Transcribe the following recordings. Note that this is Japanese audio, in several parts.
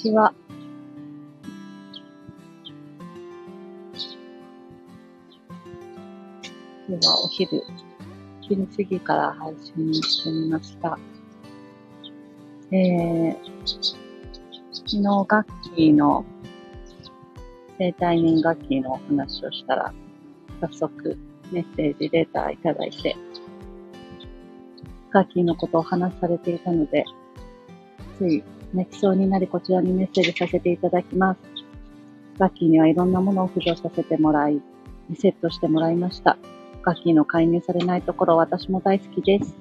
ちは。今日はお昼、昼過ぎから配信してみました。えー、昨日楽器の、生体年楽器のお話をしたら、早速メッセージ、レタいただいて、楽器のことを話されていたので、つい泣きそうになりこちらにメッセージさせていただきます。楽器にはいろんなものを浮上させてもらい、リセットしてもらいました。楽器の介入されないところ、私も大好きです。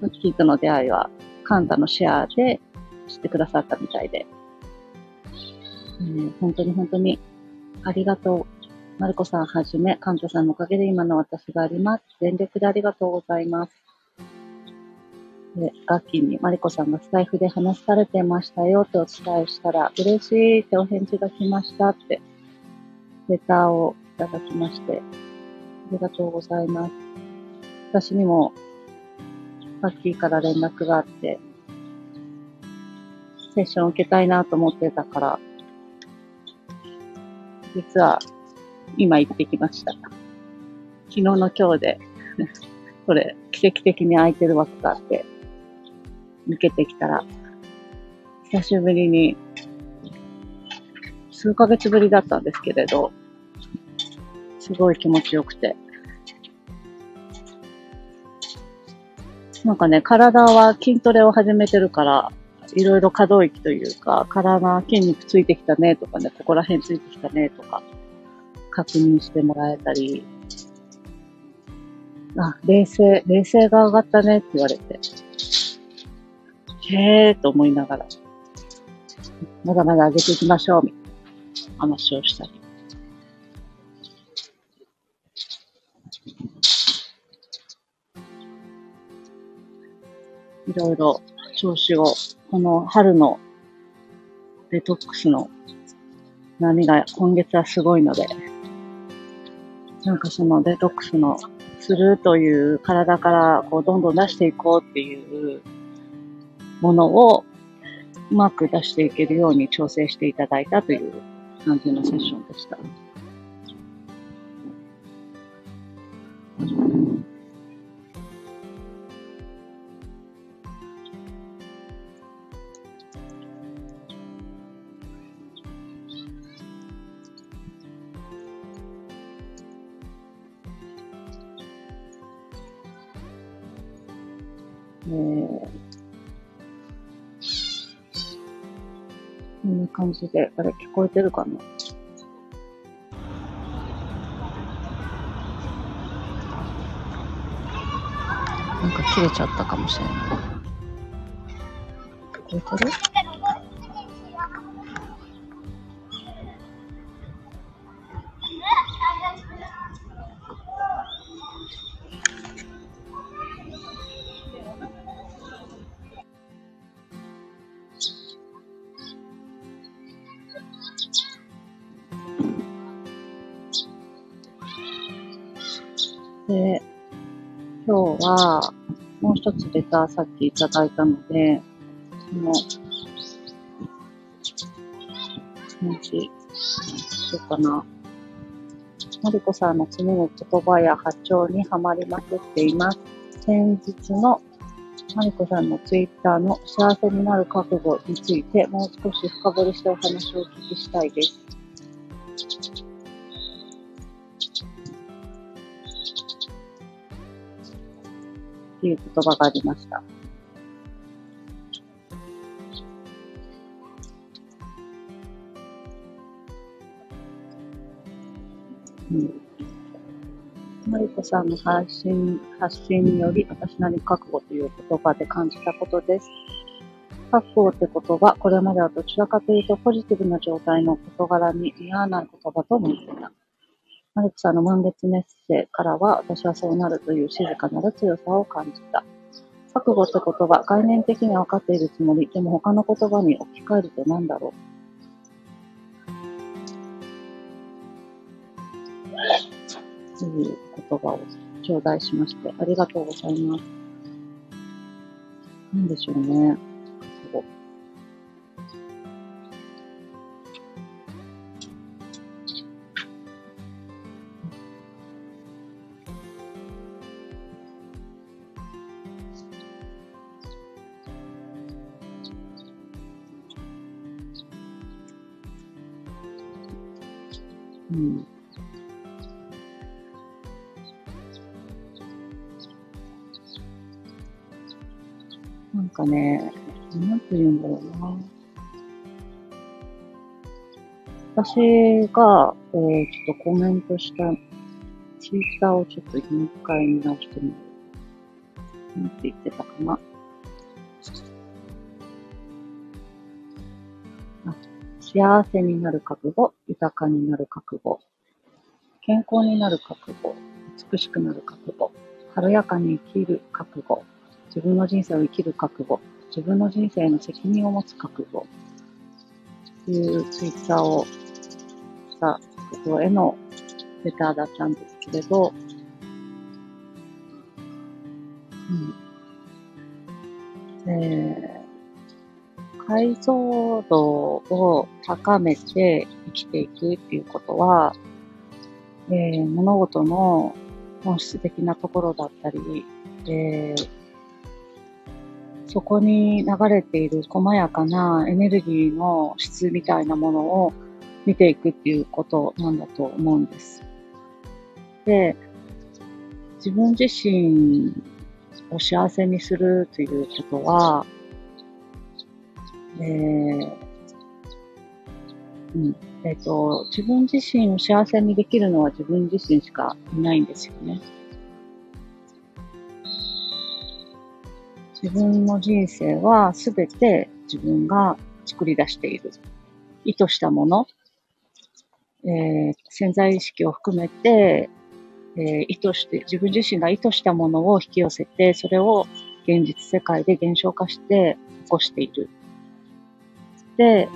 ガッキーとの出会いは、カンタのシェアで知ってくださったみたいで、えー、本当に本当にありがとう。マルコさんはじめ、カンタさんのおかげで今の私があります。全力でありがとうございます。で、ガッキーにマリコさんがスタイフで話されてましたよってお伝えしたら、嬉しいってお返事が来ましたってレターをいただきまして、ありがとうございます。私にも、さっきから連絡があって、セッション受けたいなと思ってたから、実は、今行ってきました。昨日の今日でこれ、奇跡的に空いてる枠があって、抜けてきたら、久しぶりに数ヶ月ぶりだったんですけれど、すごい気持ちよくて。なんかね、体は筋トレを始めてるから、いろいろ可動域というか、体筋肉ついてきたねとかね、ここら辺ついてきたねとか、確認してもらえたり、あ、冷静、冷静が上がったねって言われて、へーと思いながら、まだまだ上げていきましょう、みたいな。話をしたり。いろいろ調子を、この春のデトックスの波が今月はすごいので、なんかそのデトックスのするという体からこうどんどん出していこうっていうものをうまく出していけるように調整していただいたという感じのセッションでした。えー感じで、あれ聞こえてるかな？なんか切れちゃったかもしれない。聞こえてる？今日は、もう一つレターさっきいただいたので、その、返事しようかな。マリコさんの次の言葉や波長にはまりまくっています。先日のマリコさんのツイッターの幸せになる覚悟についてもう少し深掘りしてお話をお聞きしたいです。っていう言葉がありました。うん。マリコさんの発信、発信により私なり覚悟という言葉で感じたことです。覚悟って言葉、これまではどちらかというとポジティブな状態の事柄に似合わない言葉と思っていた。マリコさんの満月メッセからは、私はそうなるという静かなる強さを感じた。覚悟って言葉、概念的には分かっているつもり、でも他の言葉に置き換えると何だろう。という言葉を頂戴しまして、ありがとうございます。なんでしょうね。うん。なんかね、なんて言うんだろうな。私が、えー、ちょっとコメントしたツイッターをちょっともう一回見直してみる。なんて言ってたかな。あ幸せになる覚悟、豊かになる覚悟、健康になる覚悟、美しくなる覚悟、軽やかに生きる覚悟、自分の人生を生きる覚悟、自分の人生の責任を持つ覚悟、というツイッターをしたことへのレターだったんですけれど、うん。えー、解像度を高めて生きていくっていうことは、えー、物事の本質的なところだったり、えー、そこに流れている細やかなエネルギーの質みたいなものを見ていくっていうことなんだと思うんです。で、自分自身を幸せにするということは、えー、うん、えっ、ー、と、自分自身を幸せにできるのは自分自身しかいないんですよね。自分の人生はすべて自分が作り出している。意図したもの、えー、潜在意識を含めて、えー、意図して、自分自身が意図したものを引き寄せて、それを現実世界で現象化して起こしている。で、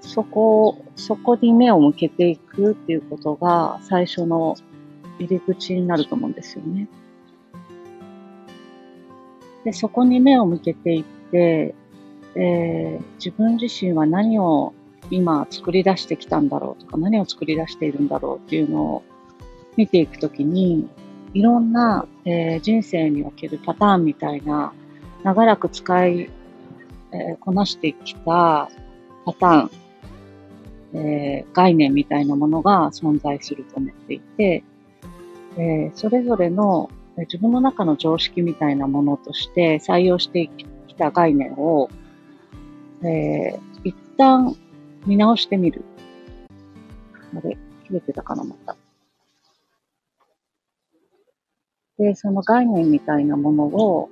そこ、そこに目を向けていくっていうことが最初の入り口になると思うんですよね。で、そこに目を向けていって、えー、自分自身は何を今作り出してきたんだろうとか、何を作り出しているんだろうっていうのを見ていくときに、いろんな、えー、人生におけるパターンみたいな、長らく使い、えー、こなしてきたパターン、えー、概念みたいなものが存在すると思っていて、えー、それぞれの自分の中の常識みたいなものとして採用してきた概念を、えー、一旦見直してみる。あれ、切れてたかな、また。で、その概念みたいなものを、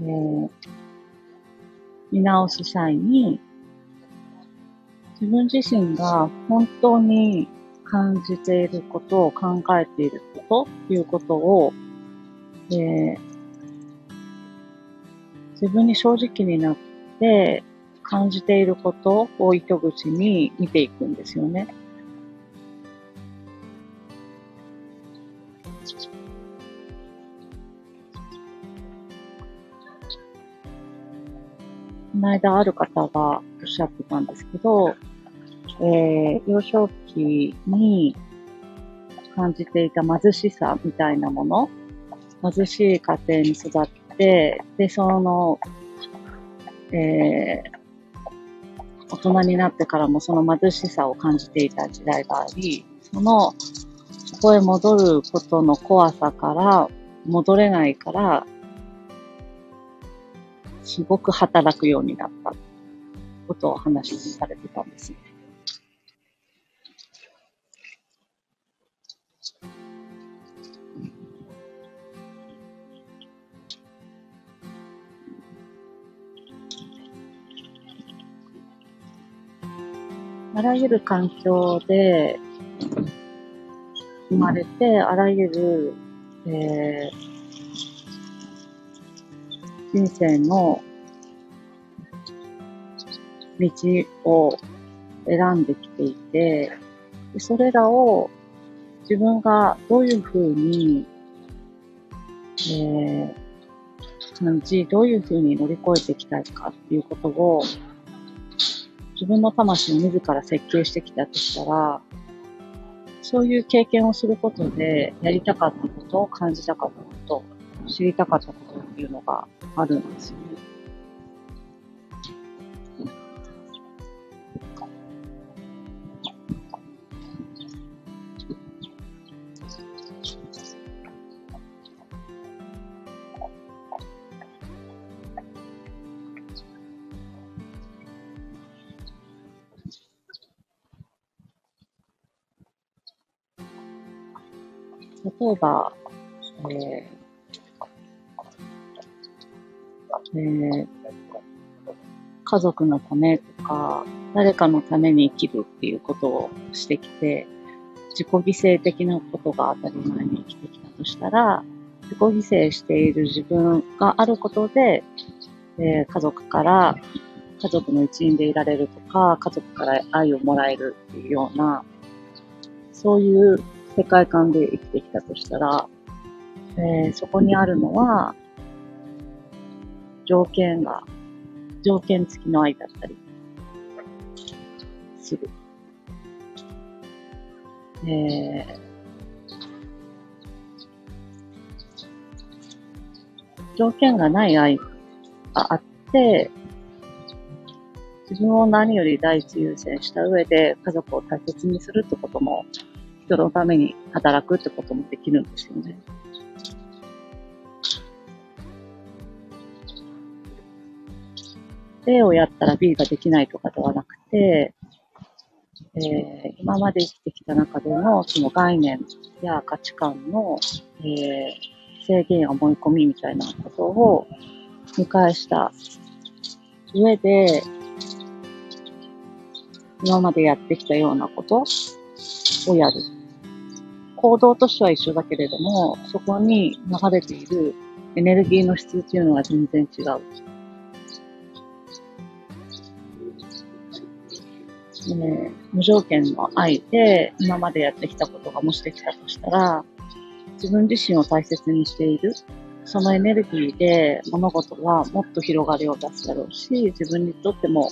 えー、見直す際に、自分自身が本当に感じていることを考えていることということを、えー、自分に正直になって感じていることを糸口に見ていくんですよね。この間ある方がおっしゃってたんですけど、えー、幼少期に感じていた貧しさみたいなもの、貧しい家庭に育って、で、その、えー、大人になってからもその貧しさを感じていた時代があり、その、そこへ戻ることの怖さから戻れないから、すごく働くようになったことを話されてたんですね。あらゆる環境で生まれて、あらゆる、えー、人生の道を選んできていて、それらを自分がどういうふうに、えー、感じ、どういうふうに乗り越えていきたいかっていうことを自分の魂を自ら設計してきたとしたら、そういう経験をすることで、やりたかったこと、感じたかったこと、知りたかったことっていうのがあるんですよね。例えば、えー、えー、家族のためとか、誰かのために生きるっていうことをしてきて、自己犠牲的なことが当たり前に生きてきたとしたら、自己犠牲している自分があることで、えー、家族から家族の一員でいられるとか、家族から愛をもらえるっていうような、そういう世界観で生きてきたとしたら、えー、そこにあるのは、条件が、条件付きの愛だったりする。えー、条件がない愛があって、自分を何より第一優先した上で家族を大切にするってことも、人のために働くってこともできるんですよね。A をやったら B ができないとかではなくて、えー、今まで生きてきた中でのその概念や価値観の、えー、制限や思い込みみたいなことを見返した上で、今までやってきたようなことをやる。行動としては一緒だけれども、そこに流れているエネルギーの質っていうのは全然違う。ね、無条件の愛で今までやってきたことがもしできたとしたら、自分自身を大切にしている。そのエネルギーで物事はもっと広がりを出すだろうし、自分にとっても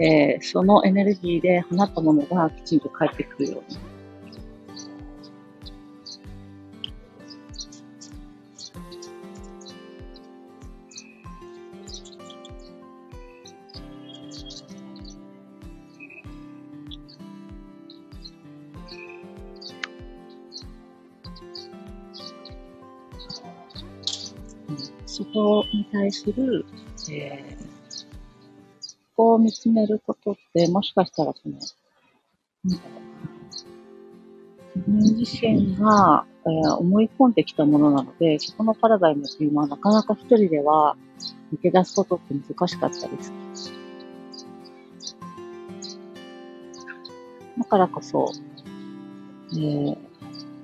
えー、そのエネルギーで放ったものがきちんと返ってくるように。に対する、えーこを見つめることって、もしかしたらその、なんだろうな。自分自身が、えー、思い込んできたものなので、そこのパラダイムっていうのはなかなか一人では抜け出すことって難しかったです。だからこそ、えー、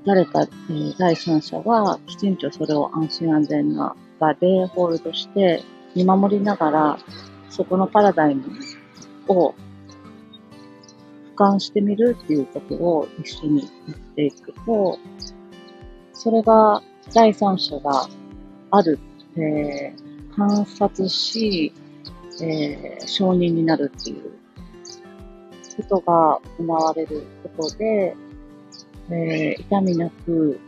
誰か、えー、第三者はきちんとそれを安心安全な場でホールドして見守りながらそこのパラダイムを俯瞰してみるっていうことを一緒にやっていくと、それが第三者がある、えー、観察し、えー、承認になるっていうことが行われることで、えー、痛みなく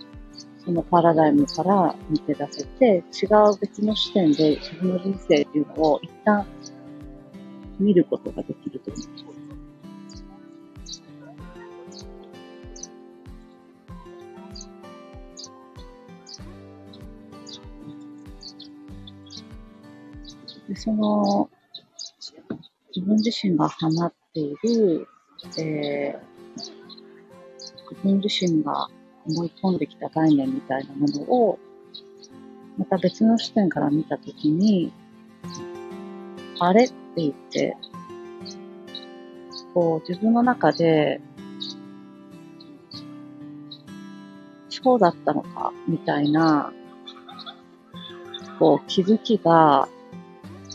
そのパラダイムから抜け出せて、違う別の視点で自分の人生っていうのを一旦見ることができると思います。でその自分自身が放っている、えー、自分自身が思い込んできた概念みたいなものをまた別の視点から見たときに、あれって言って、こう自分の中で、そうだったのか、みたいな、こう気づきが、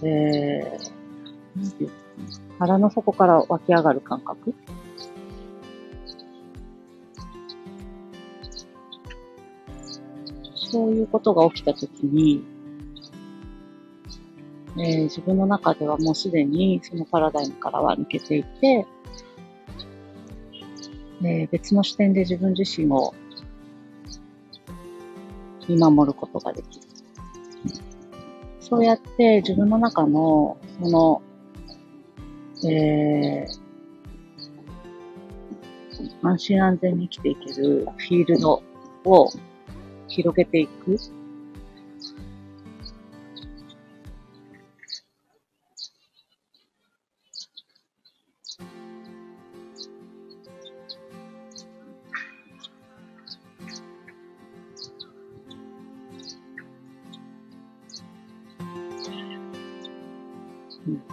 えー、腹の底から湧き上がる感覚そういうことが起きたときに、えー、自分の中ではもうすでにそのパラダイムからは抜けていて、えー、別の視点で自分自身を見守ることができる。そうやって自分の中の、その、えー、安心安全に生きていけるフィールドを広げていく。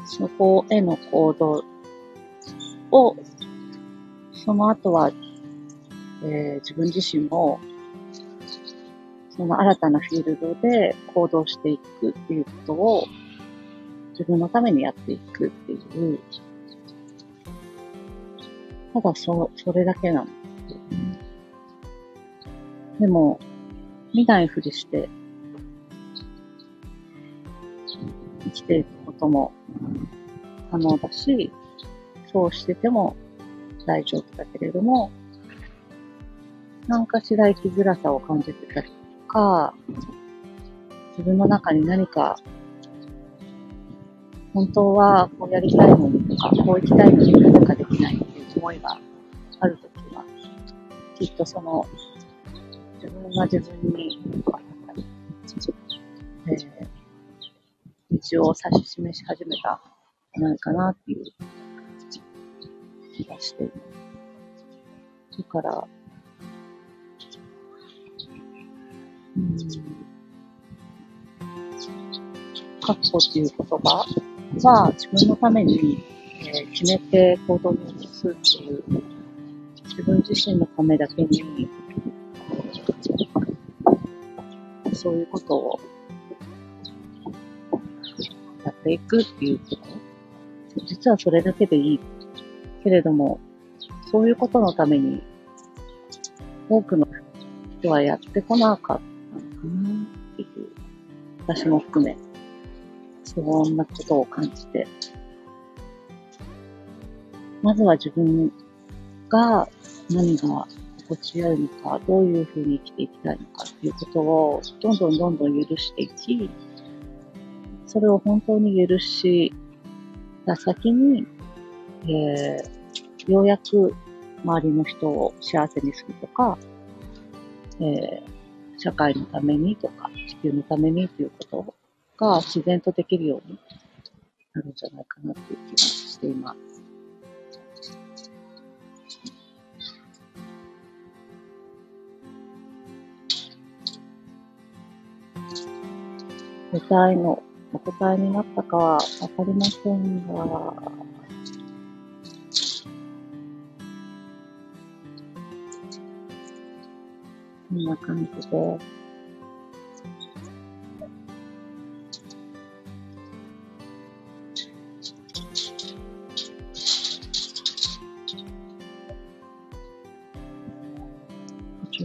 そこへの行動を、その後は、えー、自分自身もその新たなフィールドで行動していくっていうことを、自分のためにやっていくっていう、ただそ、それだけなんです。でも、見ないふりして、生きていくことも可能だし、そうしてても大丈夫だけれども、何かしら生きづらさを感じてたりとか、自分の中に何か、本当はこうやりたいのにとか、こう生きたいのに何かできないっていう思いがあるときは、きっとその、自分が自分に、えー、道を指し示し始めたんじゃないかなっていう気がしている。だから、確保っていう言葉は自分のために、えー、決めて行動に移すっていう、自分自身のためだけに、そういうことをやっていくっていうこと。実はそれだけでいいけれども、そういうことのために、多くの人はやってこなかったのかなっていう、私も含め、そんなことを感じて、まずは自分が何が心地よいのか、どういうふうに生きていきたいのかっていうことを、どんどんどんどん許していき、それを本当に許した先に、えー、ようやく周りの人を幸せにするとか、えー、社会のためにとか、地球のためにということをが自然とできるようになるんじゃないかなという気がしています。答えのお答えになったかはわかりませんが、こんな感じで、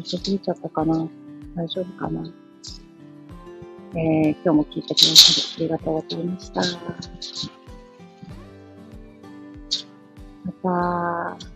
ちょっと過ぎちゃったかな。大丈夫かな。えー、今日も聞いてくださりありがとうございました。また、